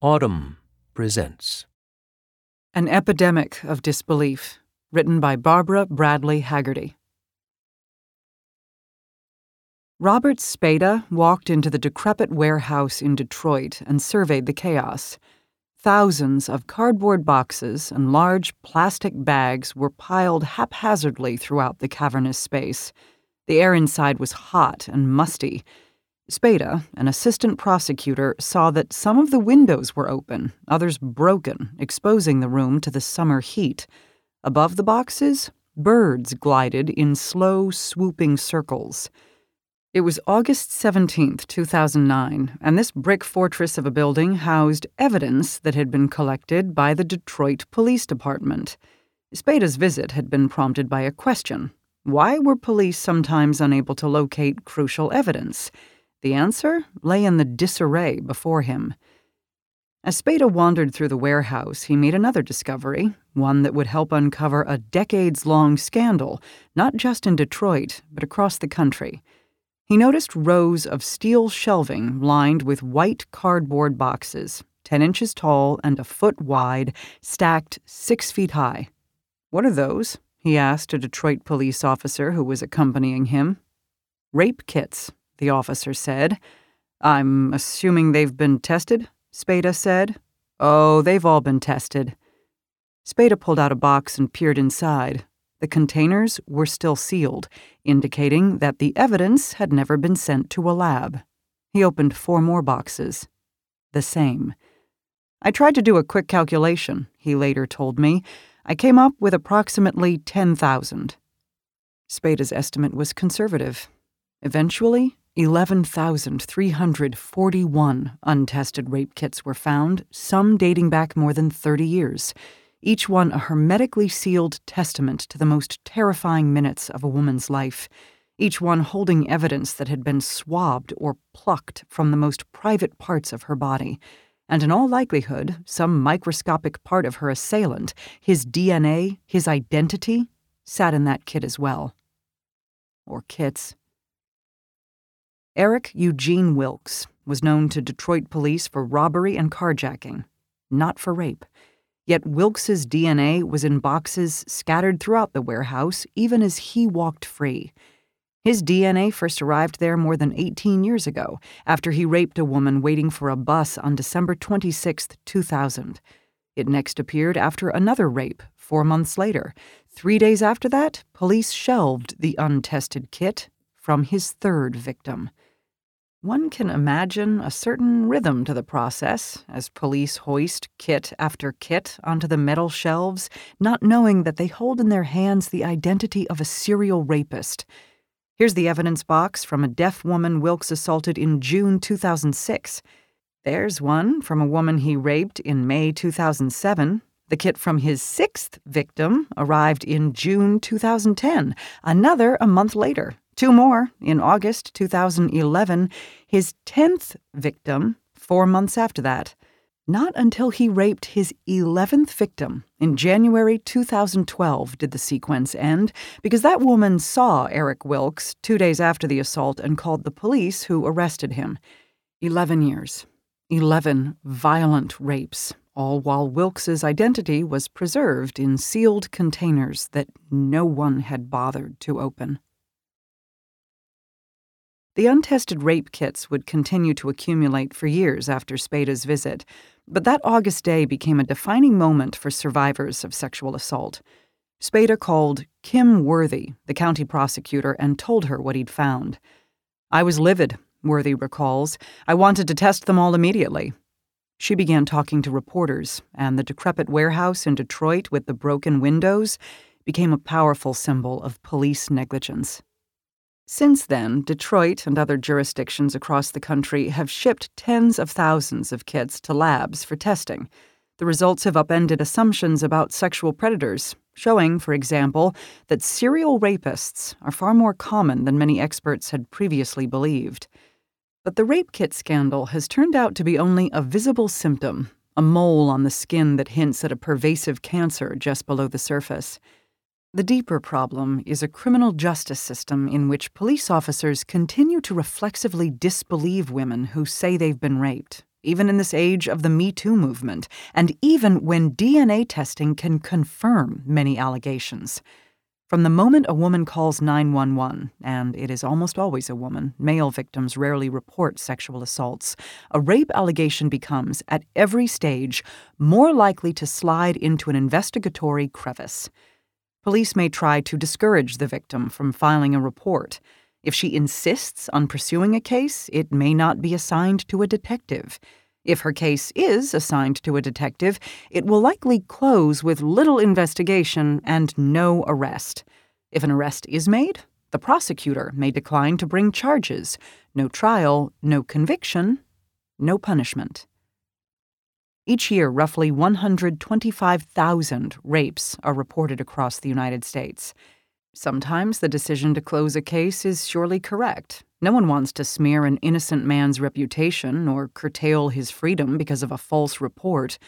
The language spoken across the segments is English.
Audm presents An Epidemic of Disbelief, written by Barbara Bradley Hagerty. Robert Spada walked into the decrepit warehouse in Detroit and surveyed the chaos. Thousands of cardboard boxes and large plastic bags were piled haphazardly throughout the cavernous space. The air inside was hot and musty Spada, an assistant prosecutor, saw that some of the windows were open, others broken, exposing the room to the summer heat. Above the boxes, birds glided in slow, swooping circles. It was August 17, 2009, and this brick fortress of a building housed evidence that had been collected by the Detroit Police Department. Spada's visit had been prompted by a question Why were police sometimes unable to locate crucial evidence? The answer lay in the disarray before him. As Spada wandered through the warehouse, he made another discovery, one that would help uncover a decades long scandal, not just in Detroit, but across the country. He noticed rows of steel shelving lined with white cardboard boxes, 10 inches tall and a foot wide, stacked six feet high. What are those? he asked a Detroit police officer who was accompanying him. Rape kits, the officer said. I'm assuming they've been tested? Spada said. Oh, they've all been tested. Spada pulled out a box and peered inside. The containers were still sealed, indicating that the evidence had never been sent to a lab. He opened four more boxes. The same. I tried to do a quick calculation, he later told me. I came up with approximately 10,000. Spada's estimate was conservative. Eventually, 11,341 untested rape kits were found, some dating back more than 30 years, each one a hermetically sealed testament to the most terrifying minutes of a woman's life, each one holding evidence that had been swabbed or plucked from the most private parts of her body, and in all likelihood, some microscopic part of her assailant, his DNA, his identity, sat in that kit as well. Or kits. Eric Eugene Wilkes was known to Detroit police for robbery and carjacking, not for rape. Yet Wilkes's DNA was in boxes scattered throughout the warehouse even as he walked free. His DNA first arrived there more than 18 years ago, after he raped a woman waiting for a bus on December 26, 2000. It next appeared after another rape, four months later. Three days after that, police shelved the untested kit from his third victim. One can imagine a certain rhythm to the process as police hoist kit after kit onto the metal shelves, not knowing that they hold in their hands the identity of a serial rapist. Here's the evidence box from a deaf woman Wilkes assaulted in June 2006. There's one from a woman he raped in May 2007. The kit from his sixth victim arrived in June 2010, another a month later. Two more in August 2011, his 10th victim four months after that. Not until he raped his 11th victim in January 2012 did the sequence end, because that woman saw Eric Wilkes two days after the assault and called the police, who arrested him. 11 years. 11 violent rapes, all while Wilkes's identity was preserved in sealed containers that no one had bothered to open. The untested rape kits would continue to accumulate for years after Spada's visit, but that August day became a defining moment for survivors of sexual assault. Spada called Kim Worthy, the county prosecutor, and told her what he'd found. I was livid, Worthy recalls. I wanted to test them all immediately. She began talking to reporters, and the decrepit warehouse in Detroit with the broken windows became a powerful symbol of police negligence. Since then, Detroit and other jurisdictions across the country have shipped tens of thousands of kits to labs for testing. The results have upended assumptions about sexual predators, showing, for example, that serial rapists are far more common than many experts had previously believed. But the rape kit scandal has turned out to be only a visible symptom, a mole on the skin that hints at a pervasive cancer just below the surface. The deeper problem is a criminal justice system in which police officers continue to reflexively disbelieve women who say they've been raped, even in this age of the Me Too movement, and even when DNA testing can confirm many allegations. From the moment a woman calls 911, and it is almost always a woman, male victims rarely report sexual assaults, a rape allegation becomes, at every stage, more likely to slide into an investigatory crevice. Police may try to discourage the victim from filing a report. If she insists on pursuing a case, it may not be assigned to a detective. If her case is assigned to a detective, it will likely close with little investigation and no arrest. If an arrest is made, the prosecutor may decline to bring charges. No trial, no conviction, no punishment. Each year, roughly 125,000 rapes are reported across the United States. Sometimes the decision to close a case is surely correct, no one wants to smear an innocent man's reputation or curtail his freedom because of a false report.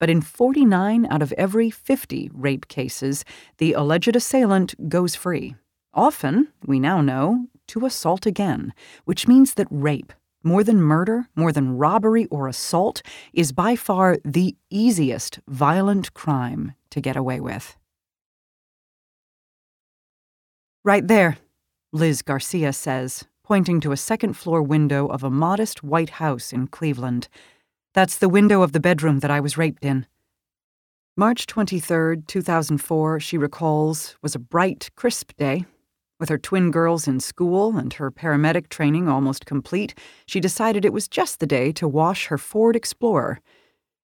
But in 49 out of every 50 rape cases, the alleged assailant goes free. Often, we now know, to assault again, which means that rape, more than murder, more than robbery or assault, is by far the easiest violent crime to get away with. Right there, Liz Garcia says, pointing to a second floor window of a modest white house in Cleveland. That's the window of the bedroom that I was raped in. March 23, 2004, she recalls, was a bright, crisp day. With her twin girls in school and her paramedic training almost complete, she decided it was just the day to wash her Ford Explorer.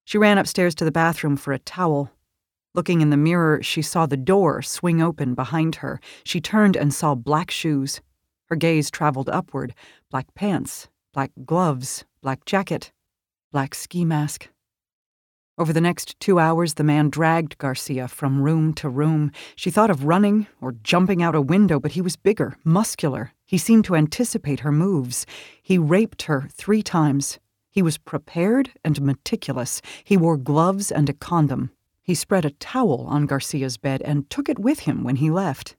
She ran upstairs to the bathroom for a towel. Looking in the mirror, she saw the door swing open behind her. She turned and saw black shoes. Her gaze traveled upward black pants, black gloves, black jacket, black ski mask. Over the next two hours, the man dragged Garcia from room to room. She thought of running or jumping out a window, but he was bigger, muscular. He seemed to anticipate her moves. He raped her three times. He was prepared and meticulous. He wore gloves and a condom. He spread a towel on Garcia's bed and took it with him when he left.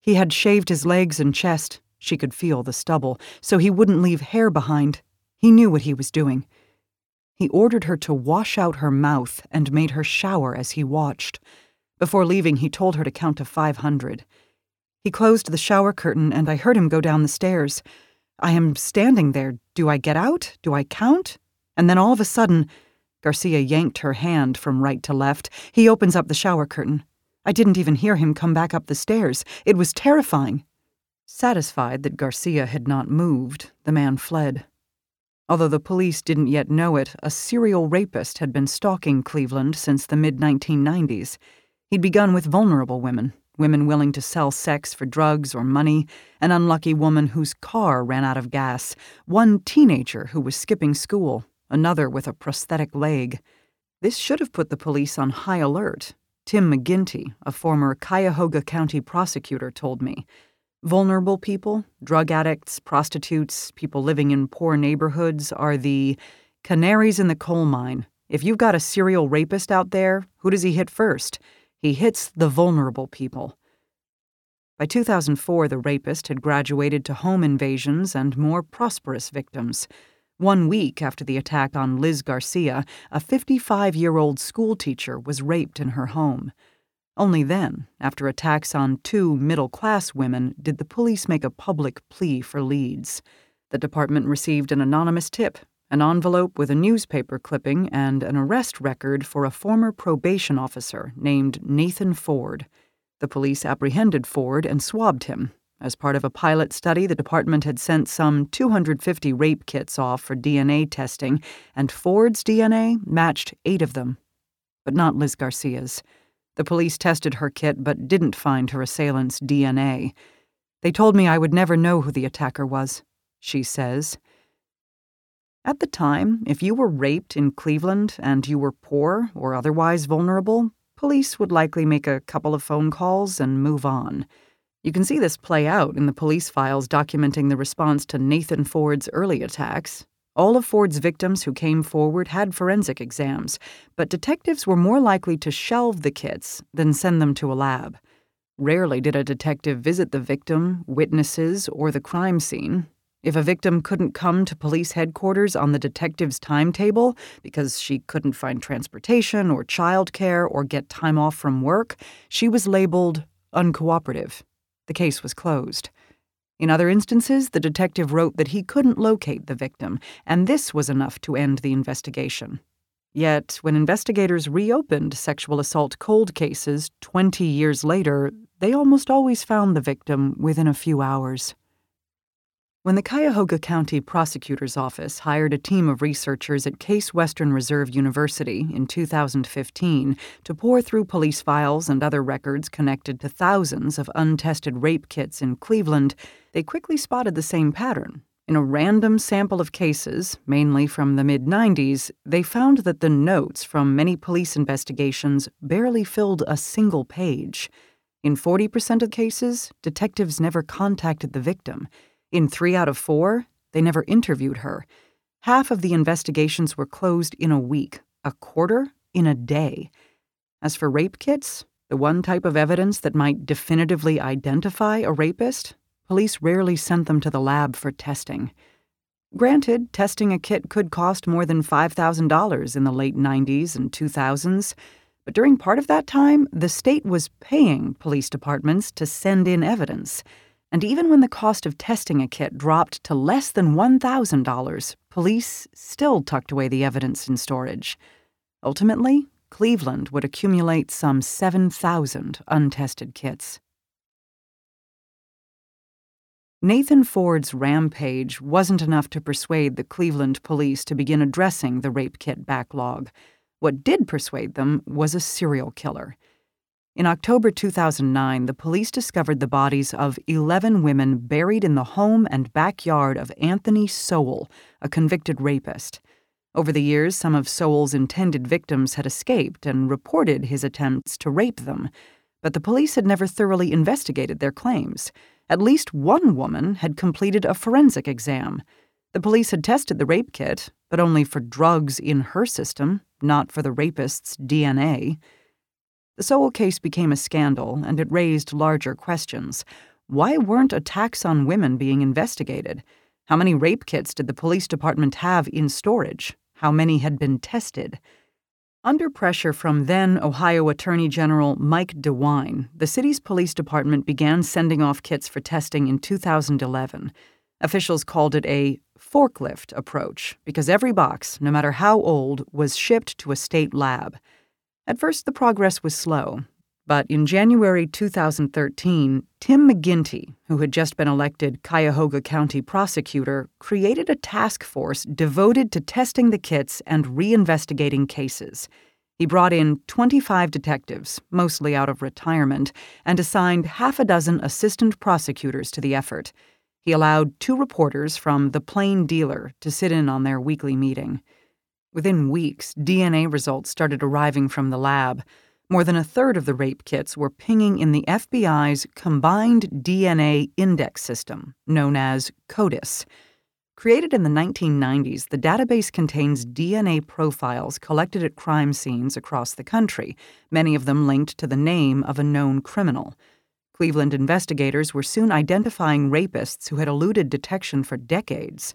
He had shaved his legs and chest, she could feel the stubble, so he wouldn't leave hair behind. He knew what he was doing. He ordered her to wash out her mouth and made her shower as he watched. Before leaving, he told her to count to 500. He closed the shower curtain, and I heard him go down the stairs. I am standing there. Do I get out? Do I count? And then all of a sudden, Garcia yanked her hand from right to left. He opens up the shower curtain. I didn't even hear him come back up the stairs. It was terrifying. Satisfied that Garcia had not moved, the man fled. Although the police didn't yet know it, a serial rapist had been stalking Cleveland since the mid 1990s. He'd begun with vulnerable women, women willing to sell sex for drugs or money, an unlucky woman whose car ran out of gas, one teenager who was skipping school, another with a prosthetic leg. This should have put the police on high alert. Tim McGinty, a former Cuyahoga County prosecutor, told me. Vulnerable people, drug addicts, prostitutes, people living in poor neighborhoods are the canaries in the coal mine. If you've got a serial rapist out there, who does he hit first? He hits the vulnerable people. By 2004, the rapist had graduated to home invasions and more prosperous victims. One week after the attack on Liz Garcia, a 55 year old schoolteacher was raped in her home. Only then, after attacks on two middle class women, did the police make a public plea for leads. The department received an anonymous tip, an envelope with a newspaper clipping, and an arrest record for a former probation officer named Nathan Ford. The police apprehended Ford and swabbed him. As part of a pilot study, the department had sent some 250 rape kits off for DNA testing, and Ford's DNA matched eight of them. But not Liz Garcia's. The police tested her kit but didn't find her assailant's DNA. They told me I would never know who the attacker was, she says. At the time, if you were raped in Cleveland and you were poor or otherwise vulnerable, police would likely make a couple of phone calls and move on. You can see this play out in the police files documenting the response to Nathan Ford's early attacks, all of Ford's victims who came forward had forensic exams, but detectives were more likely to shelve the kits than send them to a lab. Rarely did a detective visit the victim, witnesses, or the crime scene. If a victim couldn't come to police headquarters on the detective's timetable because she couldn't find transportation or childcare or get time off from work, she was labeled uncooperative. The case was closed. In other instances, the detective wrote that he couldn't locate the victim, and this was enough to end the investigation. Yet, when investigators reopened sexual assault cold cases 20 years later, they almost always found the victim within a few hours. When the Cuyahoga County Prosecutor's Office hired a team of researchers at Case Western Reserve University in 2015 to pore through police files and other records connected to thousands of untested rape kits in Cleveland, they quickly spotted the same pattern. In a random sample of cases, mainly from the mid 90s, they found that the notes from many police investigations barely filled a single page. In 40% of cases, detectives never contacted the victim. In three out of four, they never interviewed her. Half of the investigations were closed in a week, a quarter in a day. As for rape kits, the one type of evidence that might definitively identify a rapist, police rarely sent them to the lab for testing. Granted, testing a kit could cost more than $5,000 in the late 90s and 2000s, but during part of that time, the state was paying police departments to send in evidence. And even when the cost of testing a kit dropped to less than $1,000, police still tucked away the evidence in storage. Ultimately, Cleveland would accumulate some 7,000 untested kits. Nathan Ford's rampage wasn't enough to persuade the Cleveland police to begin addressing the rape kit backlog. What did persuade them was a serial killer. In October 2009, the police discovered the bodies of 11 women buried in the home and backyard of Anthony Sowell, a convicted rapist. Over the years, some of Sowell's intended victims had escaped and reported his attempts to rape them, but the police had never thoroughly investigated their claims. At least one woman had completed a forensic exam. The police had tested the rape kit, but only for drugs in her system, not for the rapist's DNA. The Sowell case became a scandal, and it raised larger questions. Why weren't attacks on women being investigated? How many rape kits did the police department have in storage? How many had been tested? Under pressure from then Ohio Attorney General Mike DeWine, the city's police department began sending off kits for testing in 2011. Officials called it a forklift approach because every box, no matter how old, was shipped to a state lab. At first, the progress was slow, but in January 2013, Tim McGinty, who had just been elected Cuyahoga County prosecutor, created a task force devoted to testing the kits and reinvestigating cases. He brought in 25 detectives, mostly out of retirement, and assigned half a dozen assistant prosecutors to the effort. He allowed two reporters from The Plain Dealer to sit in on their weekly meeting. Within weeks, DNA results started arriving from the lab. More than a third of the rape kits were pinging in the FBI's Combined DNA Index System, known as CODIS. Created in the 1990s, the database contains DNA profiles collected at crime scenes across the country, many of them linked to the name of a known criminal. Cleveland investigators were soon identifying rapists who had eluded detection for decades.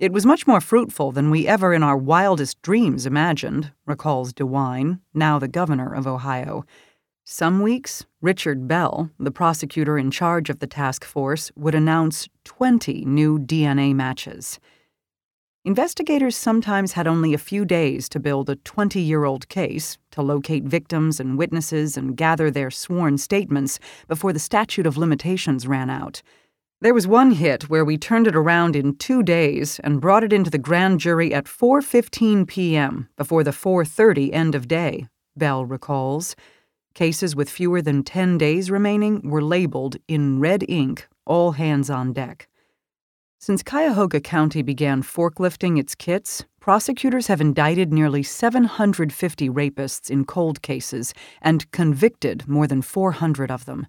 It was much more fruitful than we ever in our wildest dreams imagined, recalls DeWine, now the governor of Ohio. Some weeks, Richard Bell, the prosecutor in charge of the task force, would announce 20 new DNA matches. Investigators sometimes had only a few days to build a 20 year old case, to locate victims and witnesses and gather their sworn statements before the statute of limitations ran out. There was one hit where we turned it around in 2 days and brought it into the grand jury at 4:15 p.m. before the 4:30 end of day, Bell recalls. Cases with fewer than 10 days remaining were labeled in red ink, all hands on deck. Since Cuyahoga County began forklifting its kits, prosecutors have indicted nearly 750 rapists in cold cases and convicted more than 400 of them.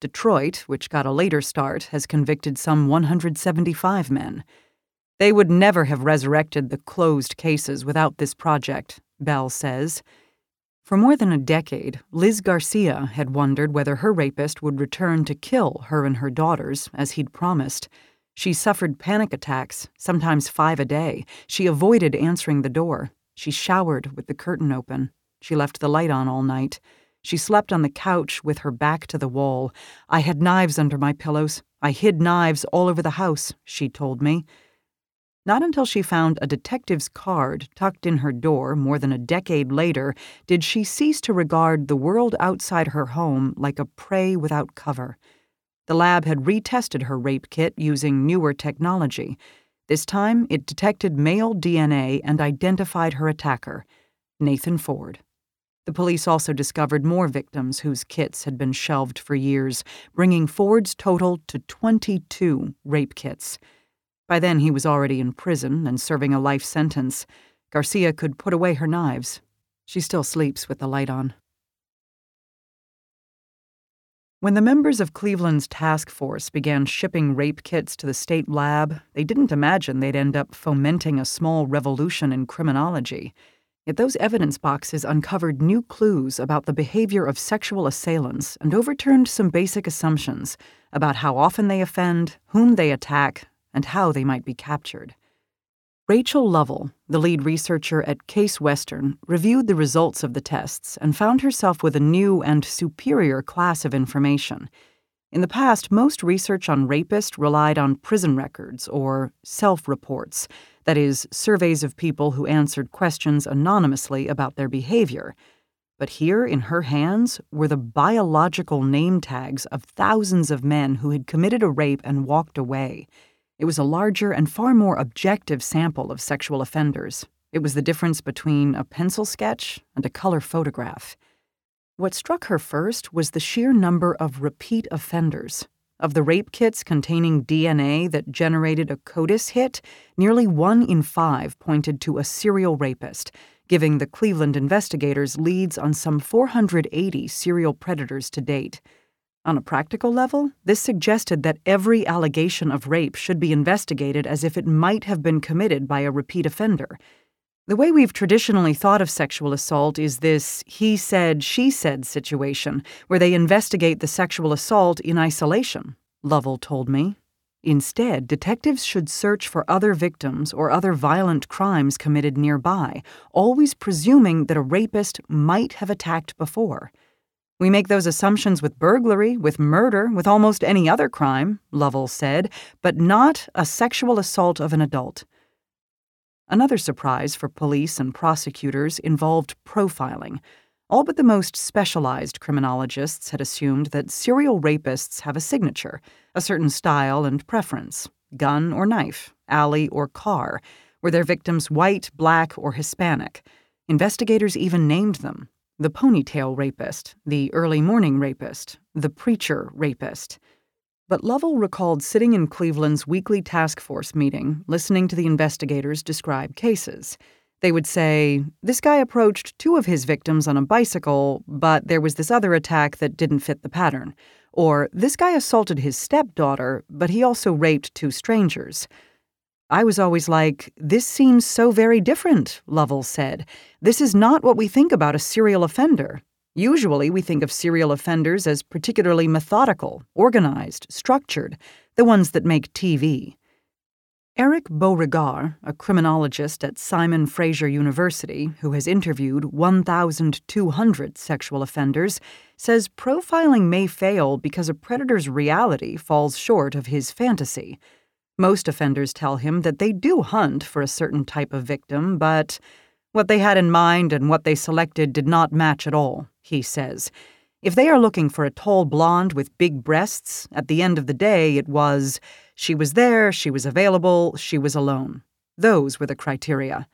Detroit, which got a later start, has convicted some 175 men. They would never have resurrected the closed cases without this project, Bell says. For more than a decade, Liz Garcia had wondered whether her rapist would return to kill her and her daughters, as he'd promised. She suffered panic attacks, sometimes five a day. She avoided answering the door. She showered with the curtain open. She left the light on all night. She slept on the couch with her back to the wall. I had knives under my pillows. I hid knives all over the house, she told me. Not until she found a detective's card tucked in her door more than a decade later did she cease to regard the world outside her home like a prey without cover. The lab had retested her rape kit using newer technology. This time, it detected male DNA and identified her attacker, Nathan Ford. The police also discovered more victims whose kits had been shelved for years, bringing Ford's total to 22 rape kits. By then, he was already in prison and serving a life sentence. Garcia could put away her knives. She still sleeps with the light on. When the members of Cleveland's task force began shipping rape kits to the state lab, they didn't imagine they'd end up fomenting a small revolution in criminology. Yet those evidence boxes uncovered new clues about the behavior of sexual assailants and overturned some basic assumptions about how often they offend, whom they attack, and how they might be captured. Rachel Lovell, the lead researcher at Case Western, reviewed the results of the tests and found herself with a new and superior class of information. In the past, most research on rapists relied on prison records or self reports, that is, surveys of people who answered questions anonymously about their behavior. But here in her hands were the biological name tags of thousands of men who had committed a rape and walked away. It was a larger and far more objective sample of sexual offenders. It was the difference between a pencil sketch and a color photograph. What struck her first was the sheer number of repeat offenders. Of the rape kits containing DNA that generated a CODIS hit, nearly one in five pointed to a serial rapist, giving the Cleveland investigators leads on some 480 serial predators to date. On a practical level, this suggested that every allegation of rape should be investigated as if it might have been committed by a repeat offender. The way we've traditionally thought of sexual assault is this he said, she said situation, where they investigate the sexual assault in isolation, Lovell told me. Instead, detectives should search for other victims or other violent crimes committed nearby, always presuming that a rapist might have attacked before. We make those assumptions with burglary, with murder, with almost any other crime, Lovell said, but not a sexual assault of an adult. Another surprise for police and prosecutors involved profiling. All but the most specialized criminologists had assumed that serial rapists have a signature, a certain style and preference gun or knife, alley or car. Were their victims white, black, or Hispanic? Investigators even named them the ponytail rapist, the early morning rapist, the preacher rapist. But Lovell recalled sitting in Cleveland's weekly task force meeting, listening to the investigators describe cases. They would say, This guy approached two of his victims on a bicycle, but there was this other attack that didn't fit the pattern. Or, This guy assaulted his stepdaughter, but he also raped two strangers. I was always like, this seems so very different, Lovell said. This is not what we think about a serial offender. Usually, we think of serial offenders as particularly methodical, organized, structured, the ones that make TV. Eric Beauregard, a criminologist at Simon Fraser University who has interviewed 1,200 sexual offenders, says profiling may fail because a predator's reality falls short of his fantasy. Most offenders tell him that they do hunt for a certain type of victim, but what they had in mind and what they selected did not match at all, he says. If they are looking for a tall blonde with big breasts, at the end of the day it was she was there, she was available, she was alone. Those were the criteria.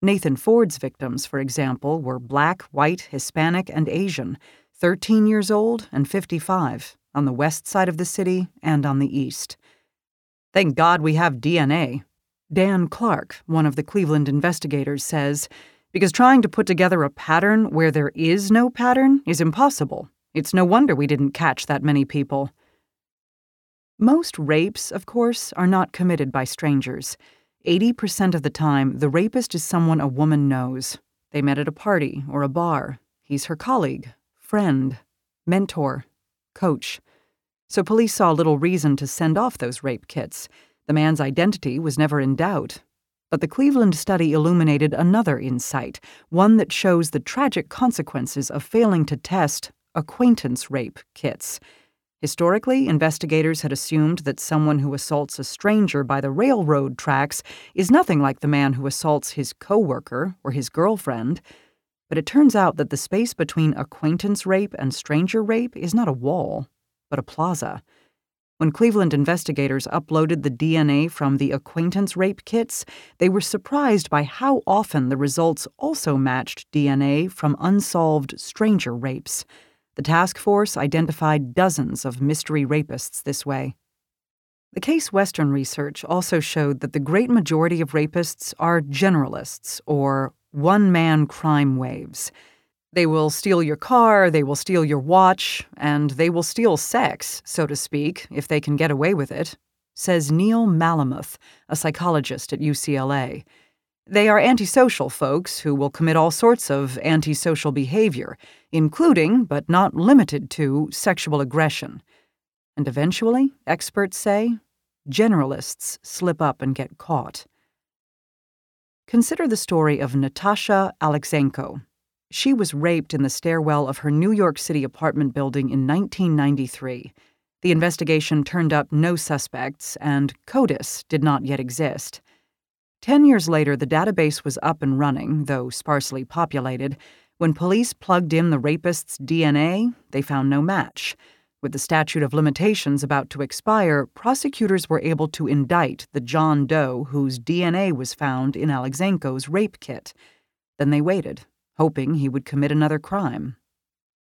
Nathan Ford's victims, for example, were black, white, Hispanic, and Asian, 13 years old and 55, on the west side of the city and on the east. Thank God we have DNA. Dan Clark, one of the Cleveland investigators, says, because trying to put together a pattern where there is no pattern is impossible. It's no wonder we didn't catch that many people. Most rapes, of course, are not committed by strangers. 80% of the time, the rapist is someone a woman knows. They met at a party or a bar. He's her colleague, friend, mentor, coach. So police saw little reason to send off those rape kits. The man's identity was never in doubt. But the Cleveland study illuminated another insight, one that shows the tragic consequences of failing to test acquaintance rape kits. Historically, investigators had assumed that someone who assaults a stranger by the railroad tracks is nothing like the man who assaults his coworker or his girlfriend. But it turns out that the space between acquaintance rape and stranger rape is not a wall, but a plaza. When Cleveland investigators uploaded the DNA from the acquaintance rape kits, they were surprised by how often the results also matched DNA from unsolved stranger rapes. The task force identified dozens of mystery rapists this way. The Case Western research also showed that the great majority of rapists are generalists, or one man crime waves. They will steal your car, they will steal your watch, and they will steal sex, so to speak, if they can get away with it, says Neil Malamuth, a psychologist at UCLA. They are antisocial folks who will commit all sorts of antisocial behavior, including, but not limited to, sexual aggression. And eventually, experts say, generalists slip up and get caught. Consider the story of Natasha Alexenko. She was raped in the stairwell of her New York City apartment building in 1993. The investigation turned up no suspects, and CODIS did not yet exist. Ten years later, the database was up and running, though sparsely populated. When police plugged in the rapist's DNA, they found no match. With the statute of limitations about to expire, prosecutors were able to indict the John Doe whose DNA was found in Alexenko's rape kit. Then they waited, hoping he would commit another crime.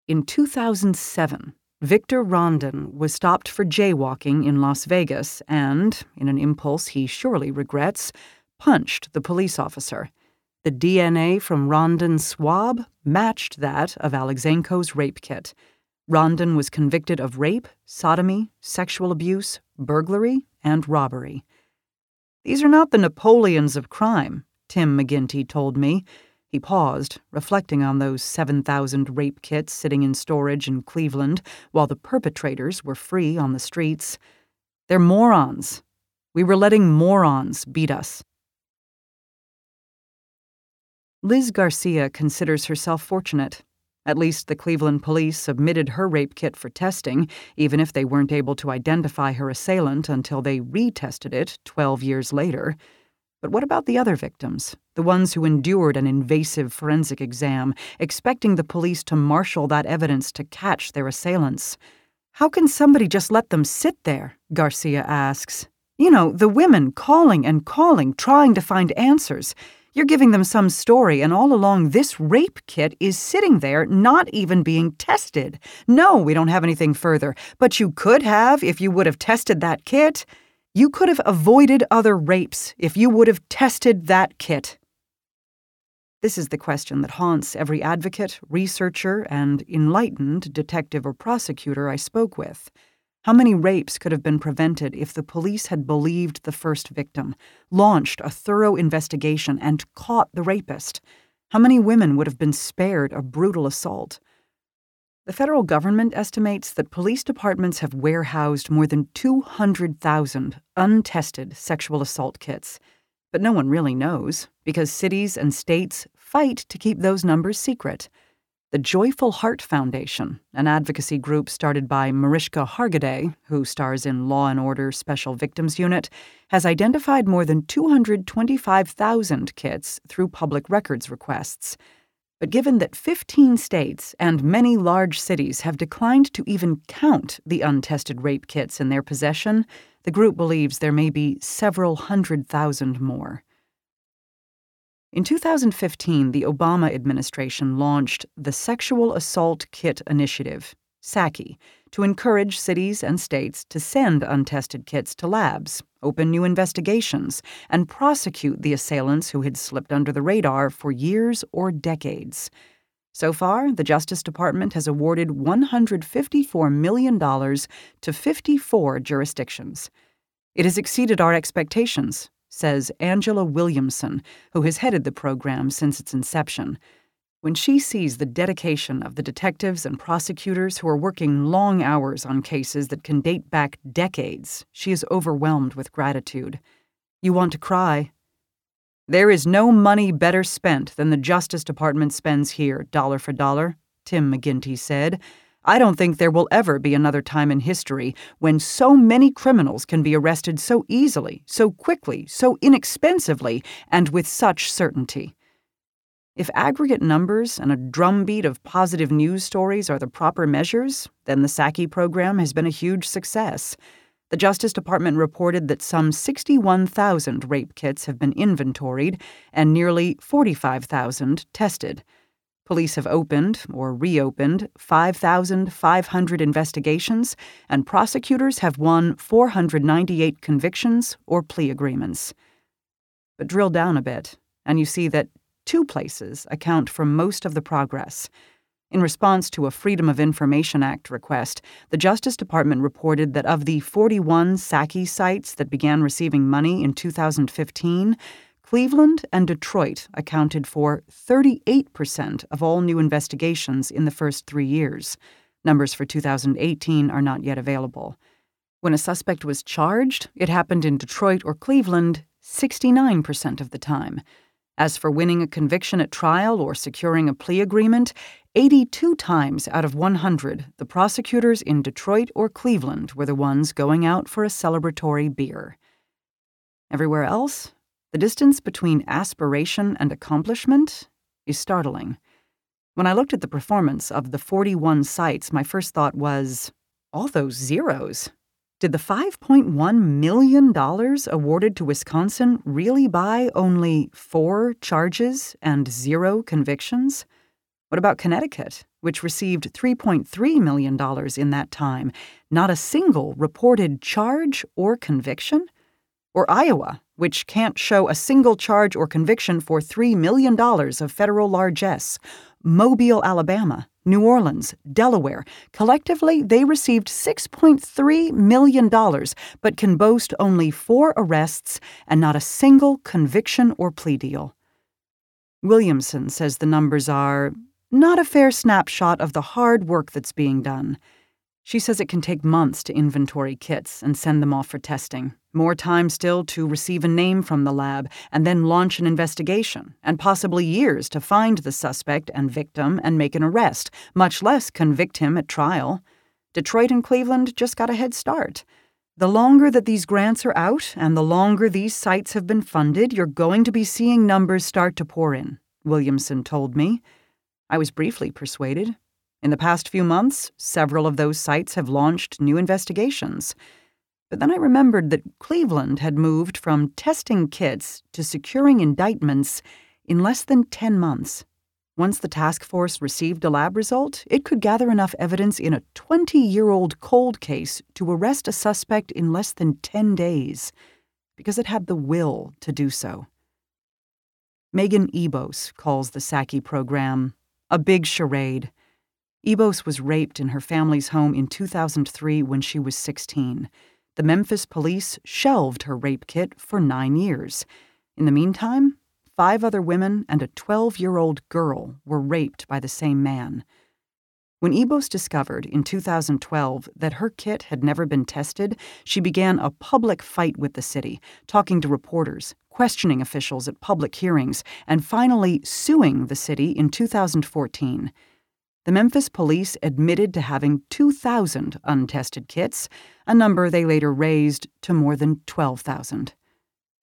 In 2007, Victor Rondon was stopped for jaywalking in Las Vegas and, in an impulse he surely regrets, punched the police officer. The DNA from Rondon's swab matched that of Alexenko's rape kit. Rondon was convicted of rape, sodomy, sexual abuse, burglary, and robbery. These are not the Napoleons of crime, Tim McGinty told me. He paused, reflecting on those 7,000 rape kits sitting in storage in Cleveland while the perpetrators were free on the streets. They're morons. We were letting morons beat us. Liz Garcia considers herself fortunate. At least the Cleveland police submitted her rape kit for testing, even if they weren't able to identify her assailant until they retested it 12 years later. But what about the other victims, the ones who endured an invasive forensic exam, expecting the police to marshal that evidence to catch their assailants? How can somebody just let them sit there? Garcia asks. You know, the women calling and calling, trying to find answers. You're giving them some story, and all along, this rape kit is sitting there, not even being tested. No, we don't have anything further, but you could have if you would have tested that kit. You could have avoided other rapes if you would have tested that kit. This is the question that haunts every advocate, researcher, and enlightened detective or prosecutor I spoke with. How many rapes could have been prevented if the police had believed the first victim, launched a thorough investigation, and caught the rapist? How many women would have been spared a brutal assault? The federal government estimates that police departments have warehoused more than 200,000 untested sexual assault kits. But no one really knows, because cities and states fight to keep those numbers secret. The Joyful Heart Foundation, an advocacy group started by Mariska Hargitay, who stars in Law and Order Special Victims Unit, has identified more than 225,000 kits through public records requests. But given that 15 states and many large cities have declined to even count the untested rape kits in their possession, the group believes there may be several hundred thousand more. In 2015, the Obama administration launched the Sexual Assault Kit Initiative, SAKI, to encourage cities and states to send untested kits to labs, open new investigations, and prosecute the assailants who had slipped under the radar for years or decades. So far, the Justice Department has awarded $154 million to 54 jurisdictions. It has exceeded our expectations, says Angela Williamson, who has headed the program since its inception. When she sees the dedication of the detectives and prosecutors who are working long hours on cases that can date back decades, she is overwhelmed with gratitude. You want to cry. There is no money better spent than the Justice Department spends here, dollar for dollar, Tim McGinty said. I don't think there will ever be another time in history when so many criminals can be arrested so easily, so quickly, so inexpensively, and with such certainty. If aggregate numbers and a drumbeat of positive news stories are the proper measures, then the SAKI program has been a huge success. The Justice Department reported that some 61,000 rape kits have been inventoried and nearly 45,000 tested. Police have opened or reopened 5,500 investigations, and prosecutors have won 498 convictions or plea agreements. But drill down a bit, and you see that Two places account for most of the progress. In response to a Freedom of Information Act request, the Justice Department reported that of the 41 SAKI sites that began receiving money in 2015, Cleveland and Detroit accounted for 38% of all new investigations in the first three years. Numbers for 2018 are not yet available. When a suspect was charged, it happened in Detroit or Cleveland 69% of the time. As for winning a conviction at trial or securing a plea agreement, 82 times out of 100, the prosecutors in Detroit or Cleveland were the ones going out for a celebratory beer. Everywhere else, the distance between aspiration and accomplishment is startling. When I looked at the performance of the 41 sites, my first thought was all those zeros. Did the $5.1 million awarded to Wisconsin really buy only four charges and zero convictions? What about Connecticut, which received $3.3 million in that time? Not a single reported charge or conviction? Or Iowa, which can't show a single charge or conviction for $3 million of federal largesse? Mobile, Alabama, New Orleans, Delaware. Collectively, they received $6.3 million, but can boast only four arrests and not a single conviction or plea deal. Williamson says the numbers are not a fair snapshot of the hard work that's being done. She says it can take months to inventory kits and send them off for testing. More time still to receive a name from the lab and then launch an investigation, and possibly years to find the suspect and victim and make an arrest, much less convict him at trial. Detroit and Cleveland just got a head start. The longer that these grants are out and the longer these sites have been funded, you're going to be seeing numbers start to pour in, Williamson told me. I was briefly persuaded. In the past few months, several of those sites have launched new investigations. But then I remembered that Cleveland had moved from testing kits to securing indictments in less than 10 months. Once the task force received a lab result, it could gather enough evidence in a 20 year old cold case to arrest a suspect in less than 10 days, because it had the will to do so. Megan Ybos calls the SAKI program a big charade. Ybos was raped in her family's home in 2003 when she was 16. The Memphis police shelved her rape kit for nine years. In the meantime, five other women and a 12 year old girl were raped by the same man. When Ybos discovered in 2012 that her kit had never been tested, she began a public fight with the city, talking to reporters, questioning officials at public hearings, and finally suing the city in 2014 the Memphis police admitted to having 2,000 untested kits, a number they later raised to more than 12,000.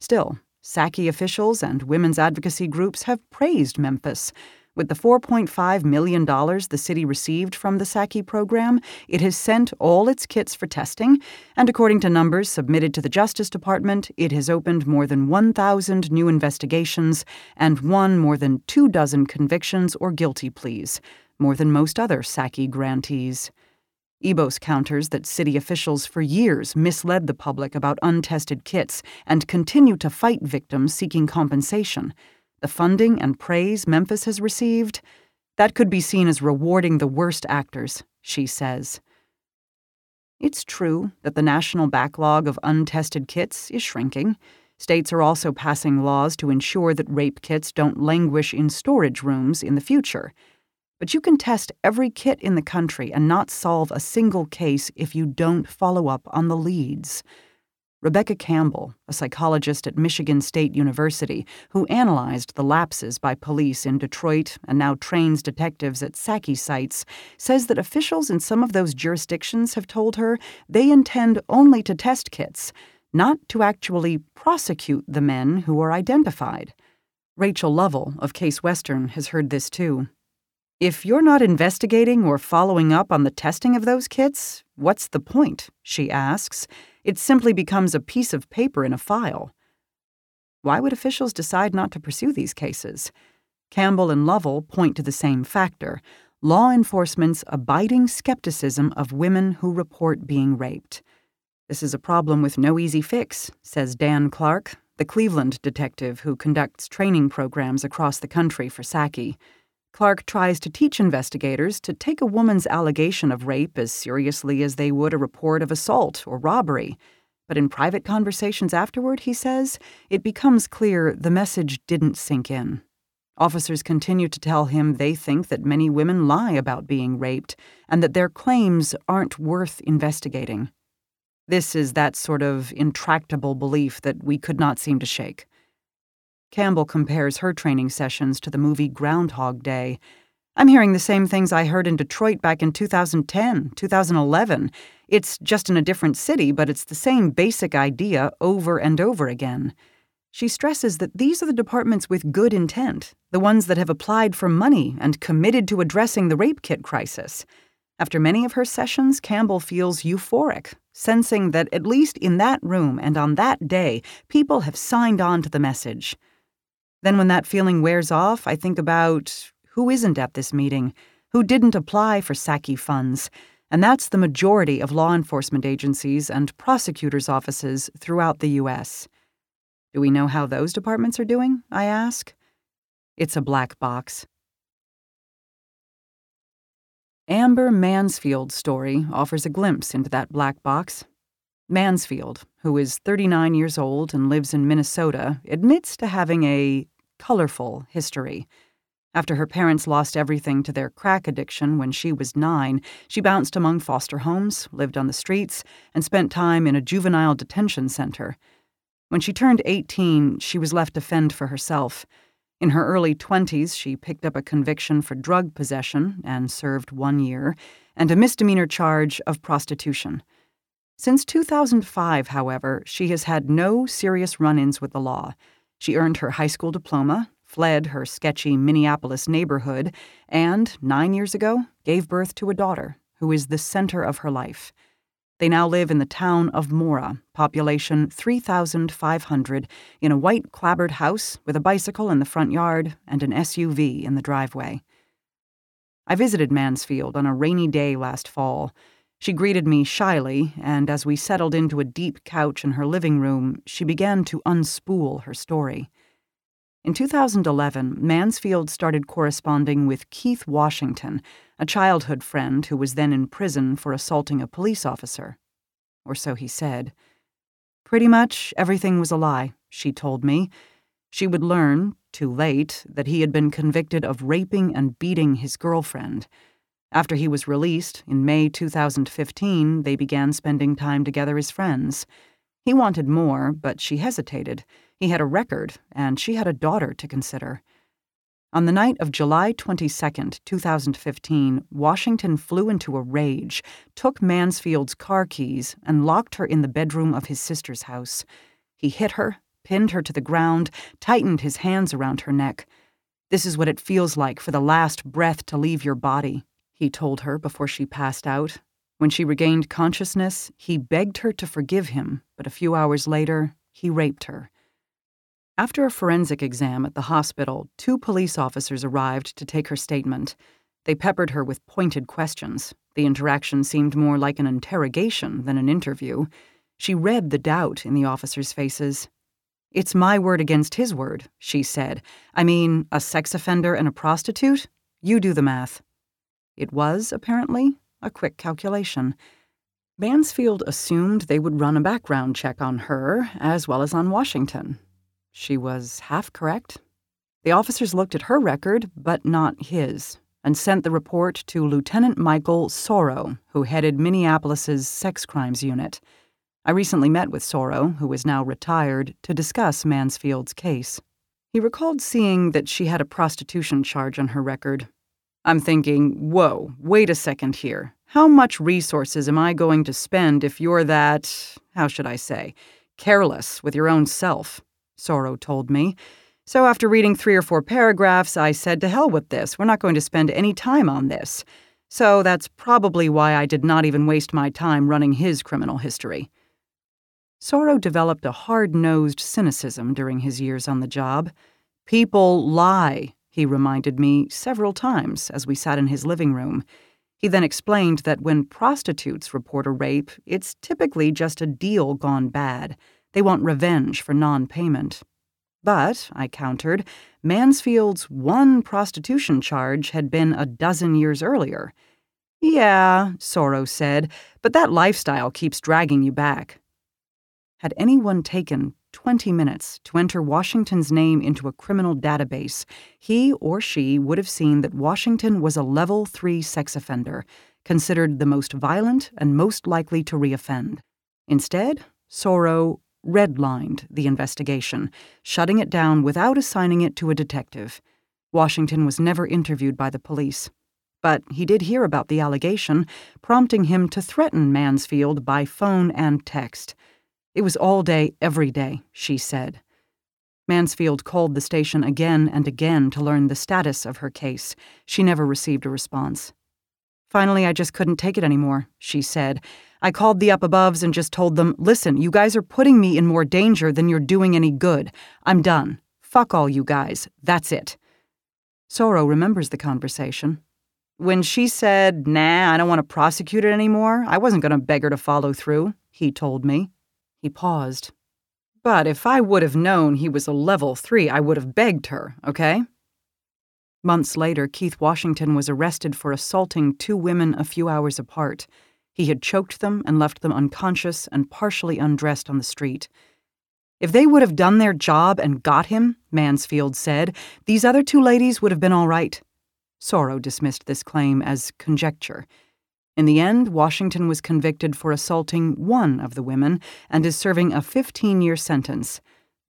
Still, SAKI officials and women's advocacy groups have praised Memphis. With the $4.5 million the city received from the SAKI program, it has sent all its kits for testing, and according to numbers submitted to the Justice Department, it has opened more than 1,000 new investigations and won more than two dozen convictions or guilty pleas more than most other SAKI grantees. YBOS counters that city officials for years misled the public about untested kits and continue to fight victims seeking compensation. The funding and praise Memphis has received, that could be seen as rewarding the worst actors, she says. It's true that the national backlog of untested kits is shrinking. States are also passing laws to ensure that rape kits don't languish in storage rooms in the future. But you can test every kit in the country and not solve a single case if you don't follow up on the leads. Rebecca Campbell, a psychologist at Michigan State University who analyzed the lapses by police in Detroit and now trains detectives at SAKI sites, says that officials in some of those jurisdictions have told her they intend only to test kits not to actually prosecute the men who are identified. Rachel Lovell of Case Western has heard this too. If you're not investigating or following up on the testing of those kits, what's the point? She asks. It simply becomes a piece of paper in a file. Why would officials decide not to pursue these cases? Campbell and Lovell point to the same factor law enforcement's abiding skepticism of women who report being raped. This is a problem with no easy fix, says Dan Clark, the Cleveland detective who conducts training programs across the country for SAKI. Clark tries to teach investigators to take a woman's allegation of rape as seriously as they would a report of assault or robbery. But in private conversations afterward, he says, it becomes clear the message didn't sink in. Officers continue to tell him they think that many women lie about being raped and that their claims aren't worth investigating. This is that sort of intractable belief that we could not seem to shake. Campbell compares her training sessions to the movie Groundhog Day. I'm hearing the same things I heard in Detroit back in 2010, 2011. It's just in a different city, but it's the same basic idea over and over again. She stresses that these are the departments with good intent, the ones that have applied for money and committed to addressing the rape kit crisis. After many of her sessions, Campbell feels euphoric, sensing that at least in that room and on that day, people have signed on to the message. Then, when that feeling wears off, I think about who isn't at this meeting, who didn't apply for SAKI funds, and that's the majority of law enforcement agencies and prosecutors' offices throughout the U.S. Do we know how those departments are doing? I ask. It's a black box. Amber Mansfield's story offers a glimpse into that black box. Mansfield, who is 39 years old and lives in Minnesota, admits to having a colorful history. After her parents lost everything to their crack addiction when she was nine, she bounced among foster homes, lived on the streets, and spent time in a juvenile detention center. When she turned 18, she was left to fend for herself. In her early 20s, she picked up a conviction for drug possession and served one year, and a misdemeanor charge of prostitution. Since 2005, however, she has had no serious run ins with the law. She earned her high school diploma, fled her sketchy Minneapolis neighborhood, and, nine years ago, gave birth to a daughter who is the center of her life. They now live in the town of Mora, population 3,500, in a white clapboard house with a bicycle in the front yard and an SUV in the driveway. I visited Mansfield on a rainy day last fall. She greeted me shyly, and as we settled into a deep couch in her living room, she began to unspool her story. In 2011, Mansfield started corresponding with Keith Washington, a childhood friend who was then in prison for assaulting a police officer. Or so he said. Pretty much everything was a lie, she told me. She would learn, too late, that he had been convicted of raping and beating his girlfriend. After he was released, in May 2015, they began spending time together as friends. He wanted more, but she hesitated. He had a record, and she had a daughter to consider. On the night of July 22, 2015, Washington flew into a rage, took Mansfield's car keys, and locked her in the bedroom of his sister's house. He hit her, pinned her to the ground, tightened his hands around her neck. This is what it feels like for the last breath to leave your body, he told her before she passed out. When she regained consciousness, he begged her to forgive him, but a few hours later, he raped her. After a forensic exam at the hospital, two police officers arrived to take her statement. They peppered her with pointed questions. The interaction seemed more like an interrogation than an interview. She read the doubt in the officers' faces. It's my word against his word, she said. I mean, a sex offender and a prostitute? You do the math. It was, apparently, a quick calculation. Mansfield assumed they would run a background check on her as well as on Washington. She was half correct. The officers looked at her record, but not his, and sent the report to Lieutenant Michael Sauro, who headed Minneapolis's sex crimes unit. I recently met with Sauro, who is now retired, to discuss Mansfield's case. He recalled seeing that she had a prostitution charge on her record. I'm thinking, whoa, wait a second here. How much resources am I going to spend if you're that, how should I say, careless with your own self? Sauro told me. So after reading three or four paragraphs, I said, to hell with this. We're not going to spend any time on this. So that's probably why I did not even waste my time running his criminal history. Sauro developed a hard nosed cynicism during his years on the job. People lie, he reminded me several times as we sat in his living room. He then explained that when prostitutes report a rape, it's typically just a deal gone bad. They want revenge for non payment. But, I countered, Mansfield's one prostitution charge had been a dozen years earlier. Yeah, Sauro said, but that lifestyle keeps dragging you back. Had anyone taken 20 minutes to enter Washington's name into a criminal database, he or she would have seen that Washington was a level 3 sex offender, considered the most violent and most likely to reoffend. Instead, Sauro redlined the investigation, shutting it down without assigning it to a detective. Washington was never interviewed by the police. But he did hear about the allegation, prompting him to threaten Mansfield by phone and text. It was all day, every day, she said. Mansfield called the station again and again to learn the status of her case. She never received a response. Finally, I just couldn't take it anymore, she said. I called the up aboves and just told them, listen, you guys are putting me in more danger than you're doing any good. I'm done. Fuck all you guys. That's it. Sauro remembers the conversation. When she said, nah, I don't want to prosecute it anymore, I wasn't going to beg her to follow through, he told me. He paused. But if I would have known he was a level three, I would have begged her, okay? Months later, Keith Washington was arrested for assaulting two women a few hours apart. He had choked them and left them unconscious and partially undressed on the street. If they would have done their job and got him, Mansfield said, these other two ladies would have been all right. Sauro dismissed this claim as conjecture. In the end, Washington was convicted for assaulting one of the women and is serving a 15 year sentence.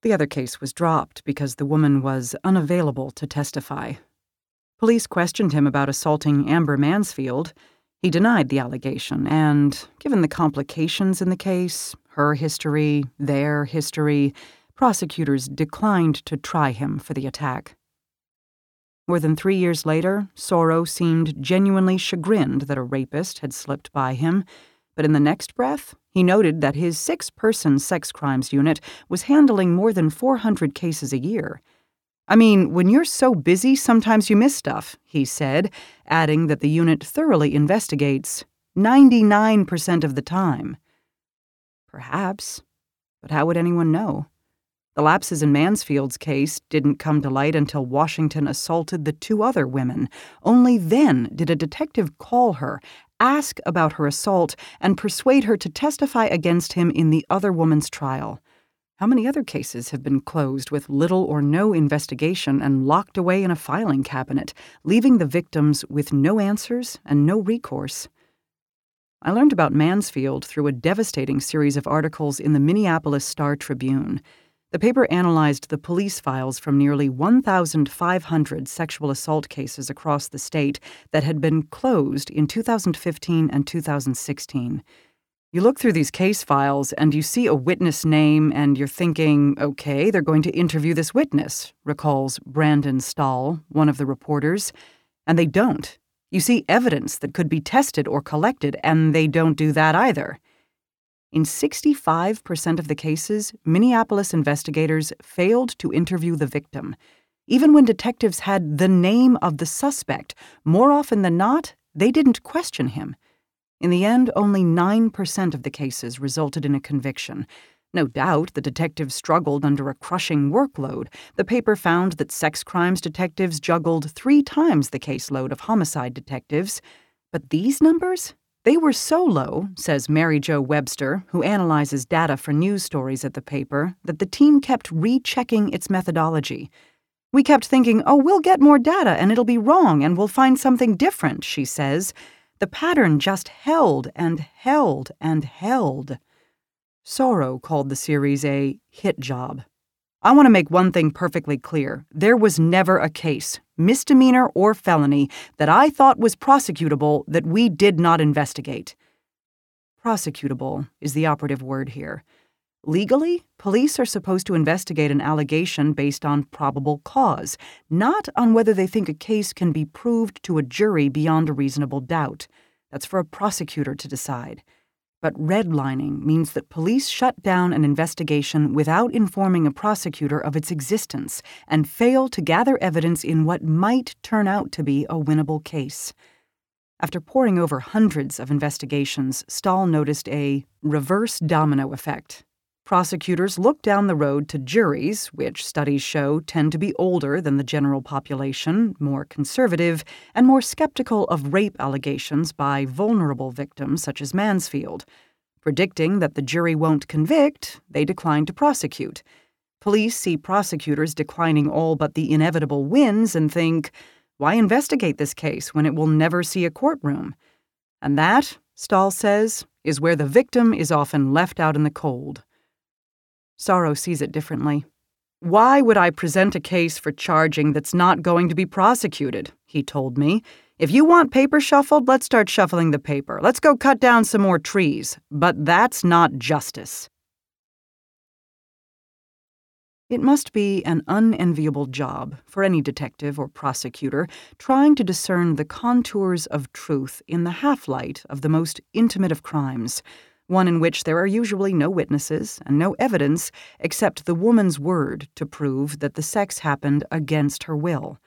The other case was dropped because the woman was unavailable to testify. Police questioned him about assaulting Amber Mansfield. He denied the allegation, and given the complications in the case, her history, their history, prosecutors declined to try him for the attack. More than three years later, Sauro seemed genuinely chagrined that a rapist had slipped by him, but in the next breath, he noted that his six person sex crimes unit was handling more than 400 cases a year I mean, when you're so busy, sometimes you miss stuff, he said, adding that the unit thoroughly investigates 99% of the time. Perhaps, but how would anyone know? The lapses in Mansfield's case didn't come to light until Washington assaulted the two other women. Only then did a detective call her, ask about her assault, and persuade her to testify against him in the other woman's trial. How many other cases have been closed with little or no investigation and locked away in a filing cabinet, leaving the victims with no answers and no recourse? I learned about Mansfield through a devastating series of articles in the Minneapolis Star Tribune. The paper analyzed the police files from nearly 1,500 sexual assault cases across the state that had been closed in 2015 and 2016. You look through these case files and you see a witness name and you're thinking, okay, they're going to interview this witness, recalls Brandon Stahl, one of the reporters. And they don't. You see evidence that could be tested or collected, and they don't do that either. In 65% of the cases, Minneapolis investigators failed to interview the victim. Even when detectives had the name of the suspect, more often than not, they didn't question him. In the end, only 9% of the cases resulted in a conviction. No doubt the detectives struggled under a crushing workload. The paper found that sex crimes detectives juggled three times the caseload of homicide detectives. But these numbers? They were so low, says Mary Jo Webster, who analyzes data for news stories at the paper, that the team kept rechecking its methodology. We kept thinking, oh, we'll get more data and it'll be wrong and we'll find something different, she says. The pattern just held and held and held. Sauro called the series a hit job. I want to make one thing perfectly clear. There was never a case, misdemeanor or felony, that I thought was prosecutable that we did not investigate. Prosecutable is the operative word here. Legally, police are supposed to investigate an allegation based on probable cause, not on whether they think a case can be proved to a jury beyond a reasonable doubt. That's for a prosecutor to decide. But redlining means that police shut down an investigation without informing a prosecutor of its existence and fail to gather evidence in what might turn out to be a winnable case. After poring over hundreds of investigations, Stahl noticed a reverse domino effect. Prosecutors look down the road to juries, which studies show tend to be older than the general population, more conservative, and more skeptical of rape allegations by vulnerable victims such as Mansfield. Predicting that the jury won't convict, they decline to prosecute. Police see prosecutors declining all but the inevitable wins and think, why investigate this case when it will never see a courtroom? And that, Stahl says, is where the victim is often left out in the cold. Sauro sees it differently. Why would I present a case for charging that's not going to be prosecuted? He told me. If you want paper shuffled, let's start shuffling the paper. Let's go cut down some more trees. But that's not justice. It must be an unenviable job for any detective or prosecutor trying to discern the contours of truth in the half light of the most intimate of crimes one in which there are usually no witnesses and no evidence except the woman's word to prove that the sex happened against her will.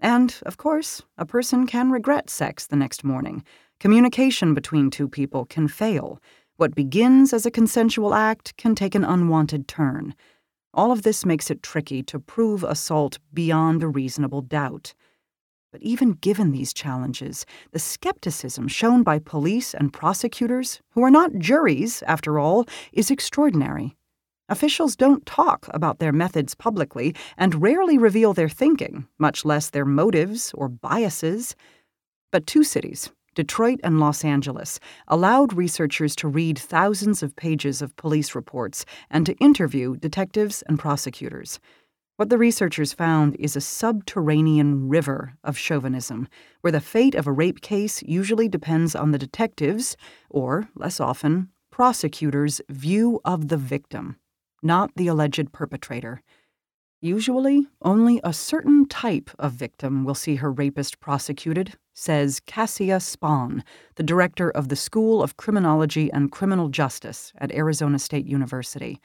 And, of course, a person can regret sex the next morning. Communication between two people can fail. What begins as a consensual act can take an unwanted turn. All of this makes it tricky to prove assault beyond a reasonable doubt. But even given these challenges, the skepticism shown by police and prosecutors, who are not juries, after all, is extraordinary. Officials don't talk about their methods publicly and rarely reveal their thinking, much less their motives or biases. But two cities, Detroit and Los Angeles, allowed researchers to read thousands of pages of police reports and to interview detectives and prosecutors. What the researchers found is a subterranean river of chauvinism, where the fate of a rape case usually depends on the detective's, or, less often, prosecutor's view of the victim, not the alleged perpetrator. Usually, only a certain type of victim will see her rapist prosecuted, says Cassia Spohn, the director of the School of Criminology and Criminal Justice at Arizona State University.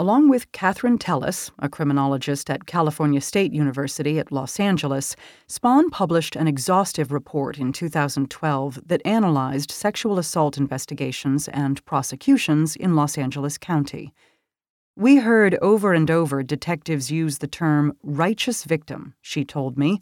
Along with Katharine Tellis, a criminologist at California State University at Los Angeles, Spohn published an exhaustive report in 2012 that analyzed sexual assault investigations and prosecutions in Los Angeles County. We heard over and over detectives use the term righteous victim, she told me.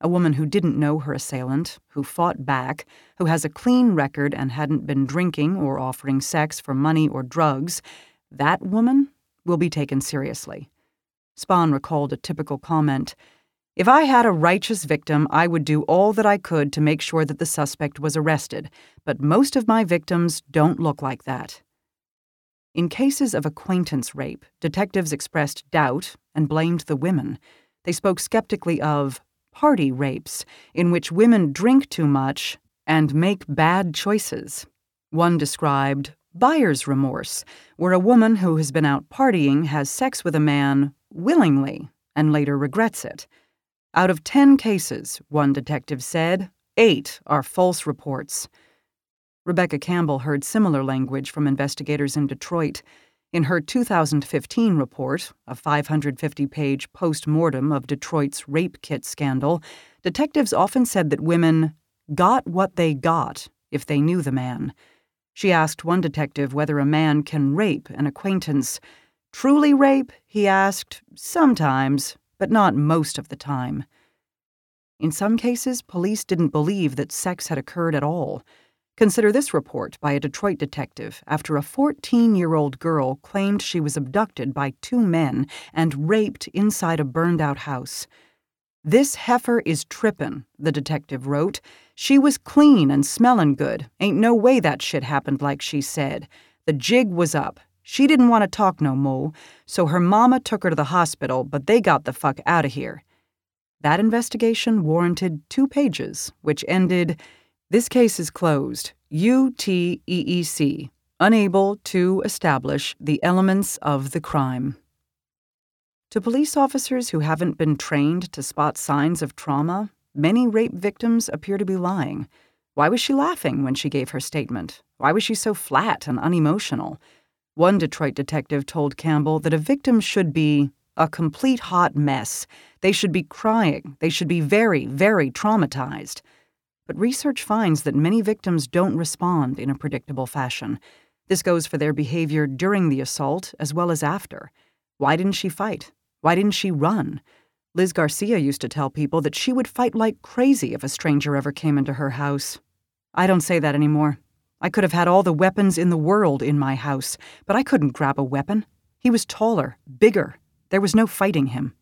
A woman who didn't know her assailant, who fought back, who has a clean record and hadn't been drinking or offering sex for money or drugs. That woman will be taken seriously. Spohn recalled a typical comment If I had a righteous victim, I would do all that I could to make sure that the suspect was arrested, but most of my victims don't look like that. In cases of acquaintance rape, detectives expressed doubt and blamed the women. They spoke skeptically of party rapes, in which women drink too much and make bad choices. One described buyer's remorse, where a woman who has been out partying has sex with a man willingly and later regrets it. Out of 10 cases, one detective said, eight are false reports. Rebecca Campbell heard similar language from investigators in Detroit. In her 2015 report, a 550 page post mortem of Detroit's rape kit scandal, detectives often said that women got what they got if they knew the man. She asked one detective whether a man can rape an acquaintance. Truly rape? He asked. Sometimes, but not most of the time. In some cases, police didn't believe that sex had occurred at all. Consider this report by a Detroit detective after a 14 year old girl claimed she was abducted by two men and raped inside a burned out house. This heifer is trippin', the detective wrote. She was clean and smellin' good. Ain't no way that shit happened like she said. The jig was up. She didn't want to talk no more, so her mama took her to the hospital, but they got the fuck out of here. That investigation warranted two pages, which ended This case is closed. UTEEC, unable to establish the elements of the crime. To police officers who haven't been trained to spot signs of trauma, many rape victims appear to be lying. Why was she laughing when she gave her statement? Why was she so flat and unemotional? One Detroit detective told Campbell that a victim should be a complete hot mess. They should be crying. They should be very, very traumatized. But research finds that many victims don't respond in a predictable fashion. This goes for their behavior during the assault as well as after. Why didn't she fight? Why didn't she run? Liz Garcia used to tell people that she would fight like crazy if a stranger ever came into her house. I don't say that anymore. I could have had all the weapons in the world in my house, but I couldn't grab a weapon. He was taller, bigger. There was no fighting him.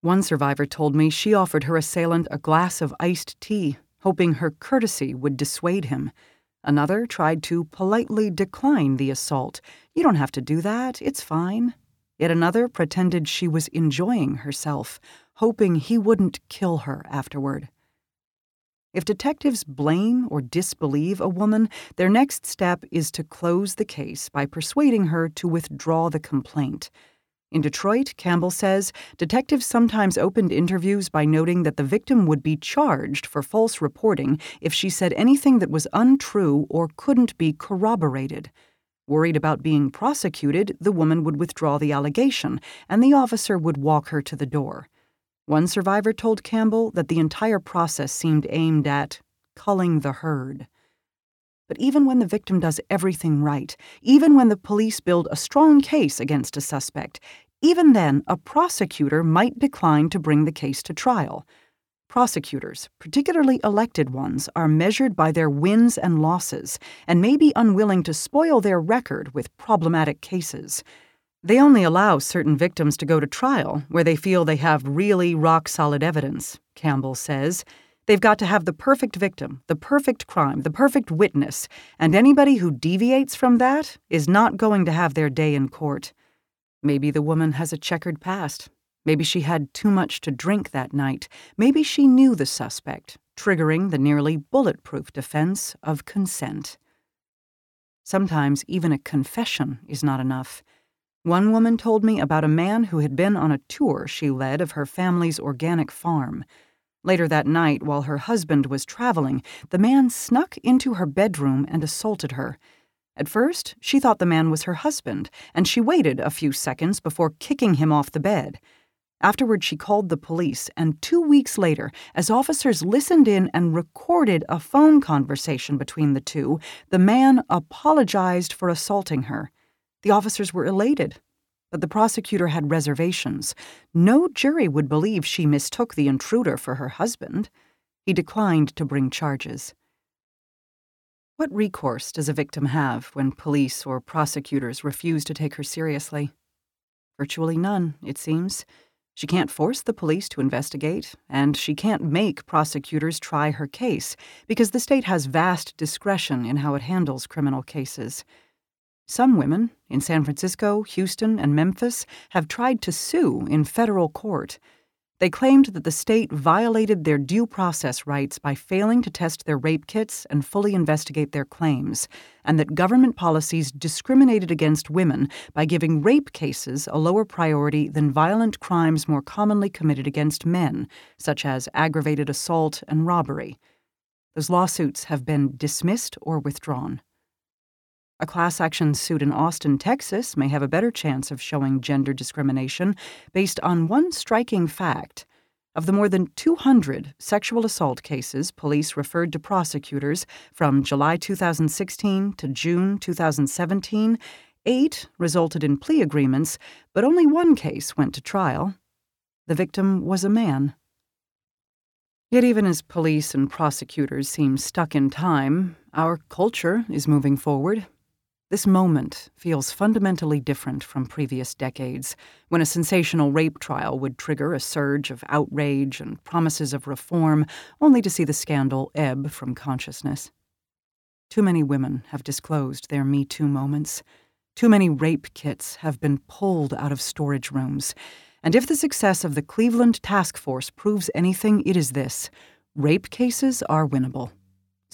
One survivor told me she offered her assailant a glass of iced tea, hoping her courtesy would dissuade him. Another tried to politely decline the assault. You don't have to do that, it's fine. Yet another pretended she was enjoying herself, hoping he wouldn't kill her afterward. If detectives blame or disbelieve a woman, their next step is to close the case by persuading her to withdraw the complaint. In Detroit, Campbell says detectives sometimes opened interviews by noting that the victim would be charged for false reporting if she said anything that was untrue or couldn't be corroborated. Worried about being prosecuted, the woman would withdraw the allegation, and the officer would walk her to the door. One survivor told Campbell that the entire process seemed aimed at culling the herd. But even when the victim does everything right, even when the police build a strong case against a suspect, even then a prosecutor might decline to bring the case to trial. Prosecutors, particularly elected ones, are measured by their wins and losses and may be unwilling to spoil their record with problematic cases. They only allow certain victims to go to trial where they feel they have really rock solid evidence, Campbell says. They've got to have the perfect victim, the perfect crime, the perfect witness, and anybody who deviates from that is not going to have their day in court. Maybe the woman has a checkered past. Maybe she had too much to drink that night. Maybe she knew the suspect, triggering the nearly bulletproof defense of consent. Sometimes even a confession is not enough. One woman told me about a man who had been on a tour she led of her family's organic farm. Later that night, while her husband was traveling, the man snuck into her bedroom and assaulted her. At first, she thought the man was her husband, and she waited a few seconds before kicking him off the bed. Afterward, she called the police, and two weeks later, as officers listened in and recorded a phone conversation between the two, the man apologized for assaulting her. The officers were elated, but the prosecutor had reservations. No jury would believe she mistook the intruder for her husband. He declined to bring charges. What recourse does a victim have when police or prosecutors refuse to take her seriously? Virtually none, it seems. She can't force the police to investigate, and she can't make prosecutors try her case because the state has vast discretion in how it handles criminal cases. Some women in San Francisco, Houston, and Memphis have tried to sue in federal court. They claimed that the state violated their due process rights by failing to test their rape kits and fully investigate their claims, and that government policies discriminated against women by giving rape cases a lower priority than violent crimes more commonly committed against men, such as aggravated assault and robbery. Those lawsuits have been dismissed or withdrawn. A class action suit in Austin, Texas may have a better chance of showing gender discrimination based on one striking fact. Of the more than 200 sexual assault cases police referred to prosecutors from July 2016 to June 2017, eight resulted in plea agreements, but only one case went to trial. The victim was a man. Yet, even as police and prosecutors seem stuck in time, Our culture is moving forward. This moment feels fundamentally different from previous decades, when a sensational rape trial would trigger a surge of outrage and promises of reform, only to see the scandal ebb from consciousness. Too many women have disclosed their Me Too moments. Too many rape kits have been pulled out of storage rooms. And if the success of the Cleveland Task Force proves anything, it is this rape cases are winnable.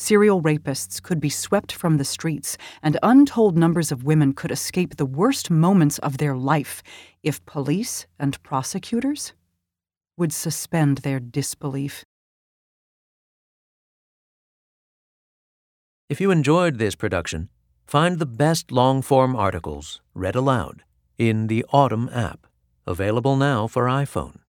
Serial rapists could be swept from the streets, and untold numbers of women could escape the worst moments of their life if police and prosecutors would suspend their disbelief. If you enjoyed this production, find the best long form articles read aloud in the Audm app, available now for iPhone.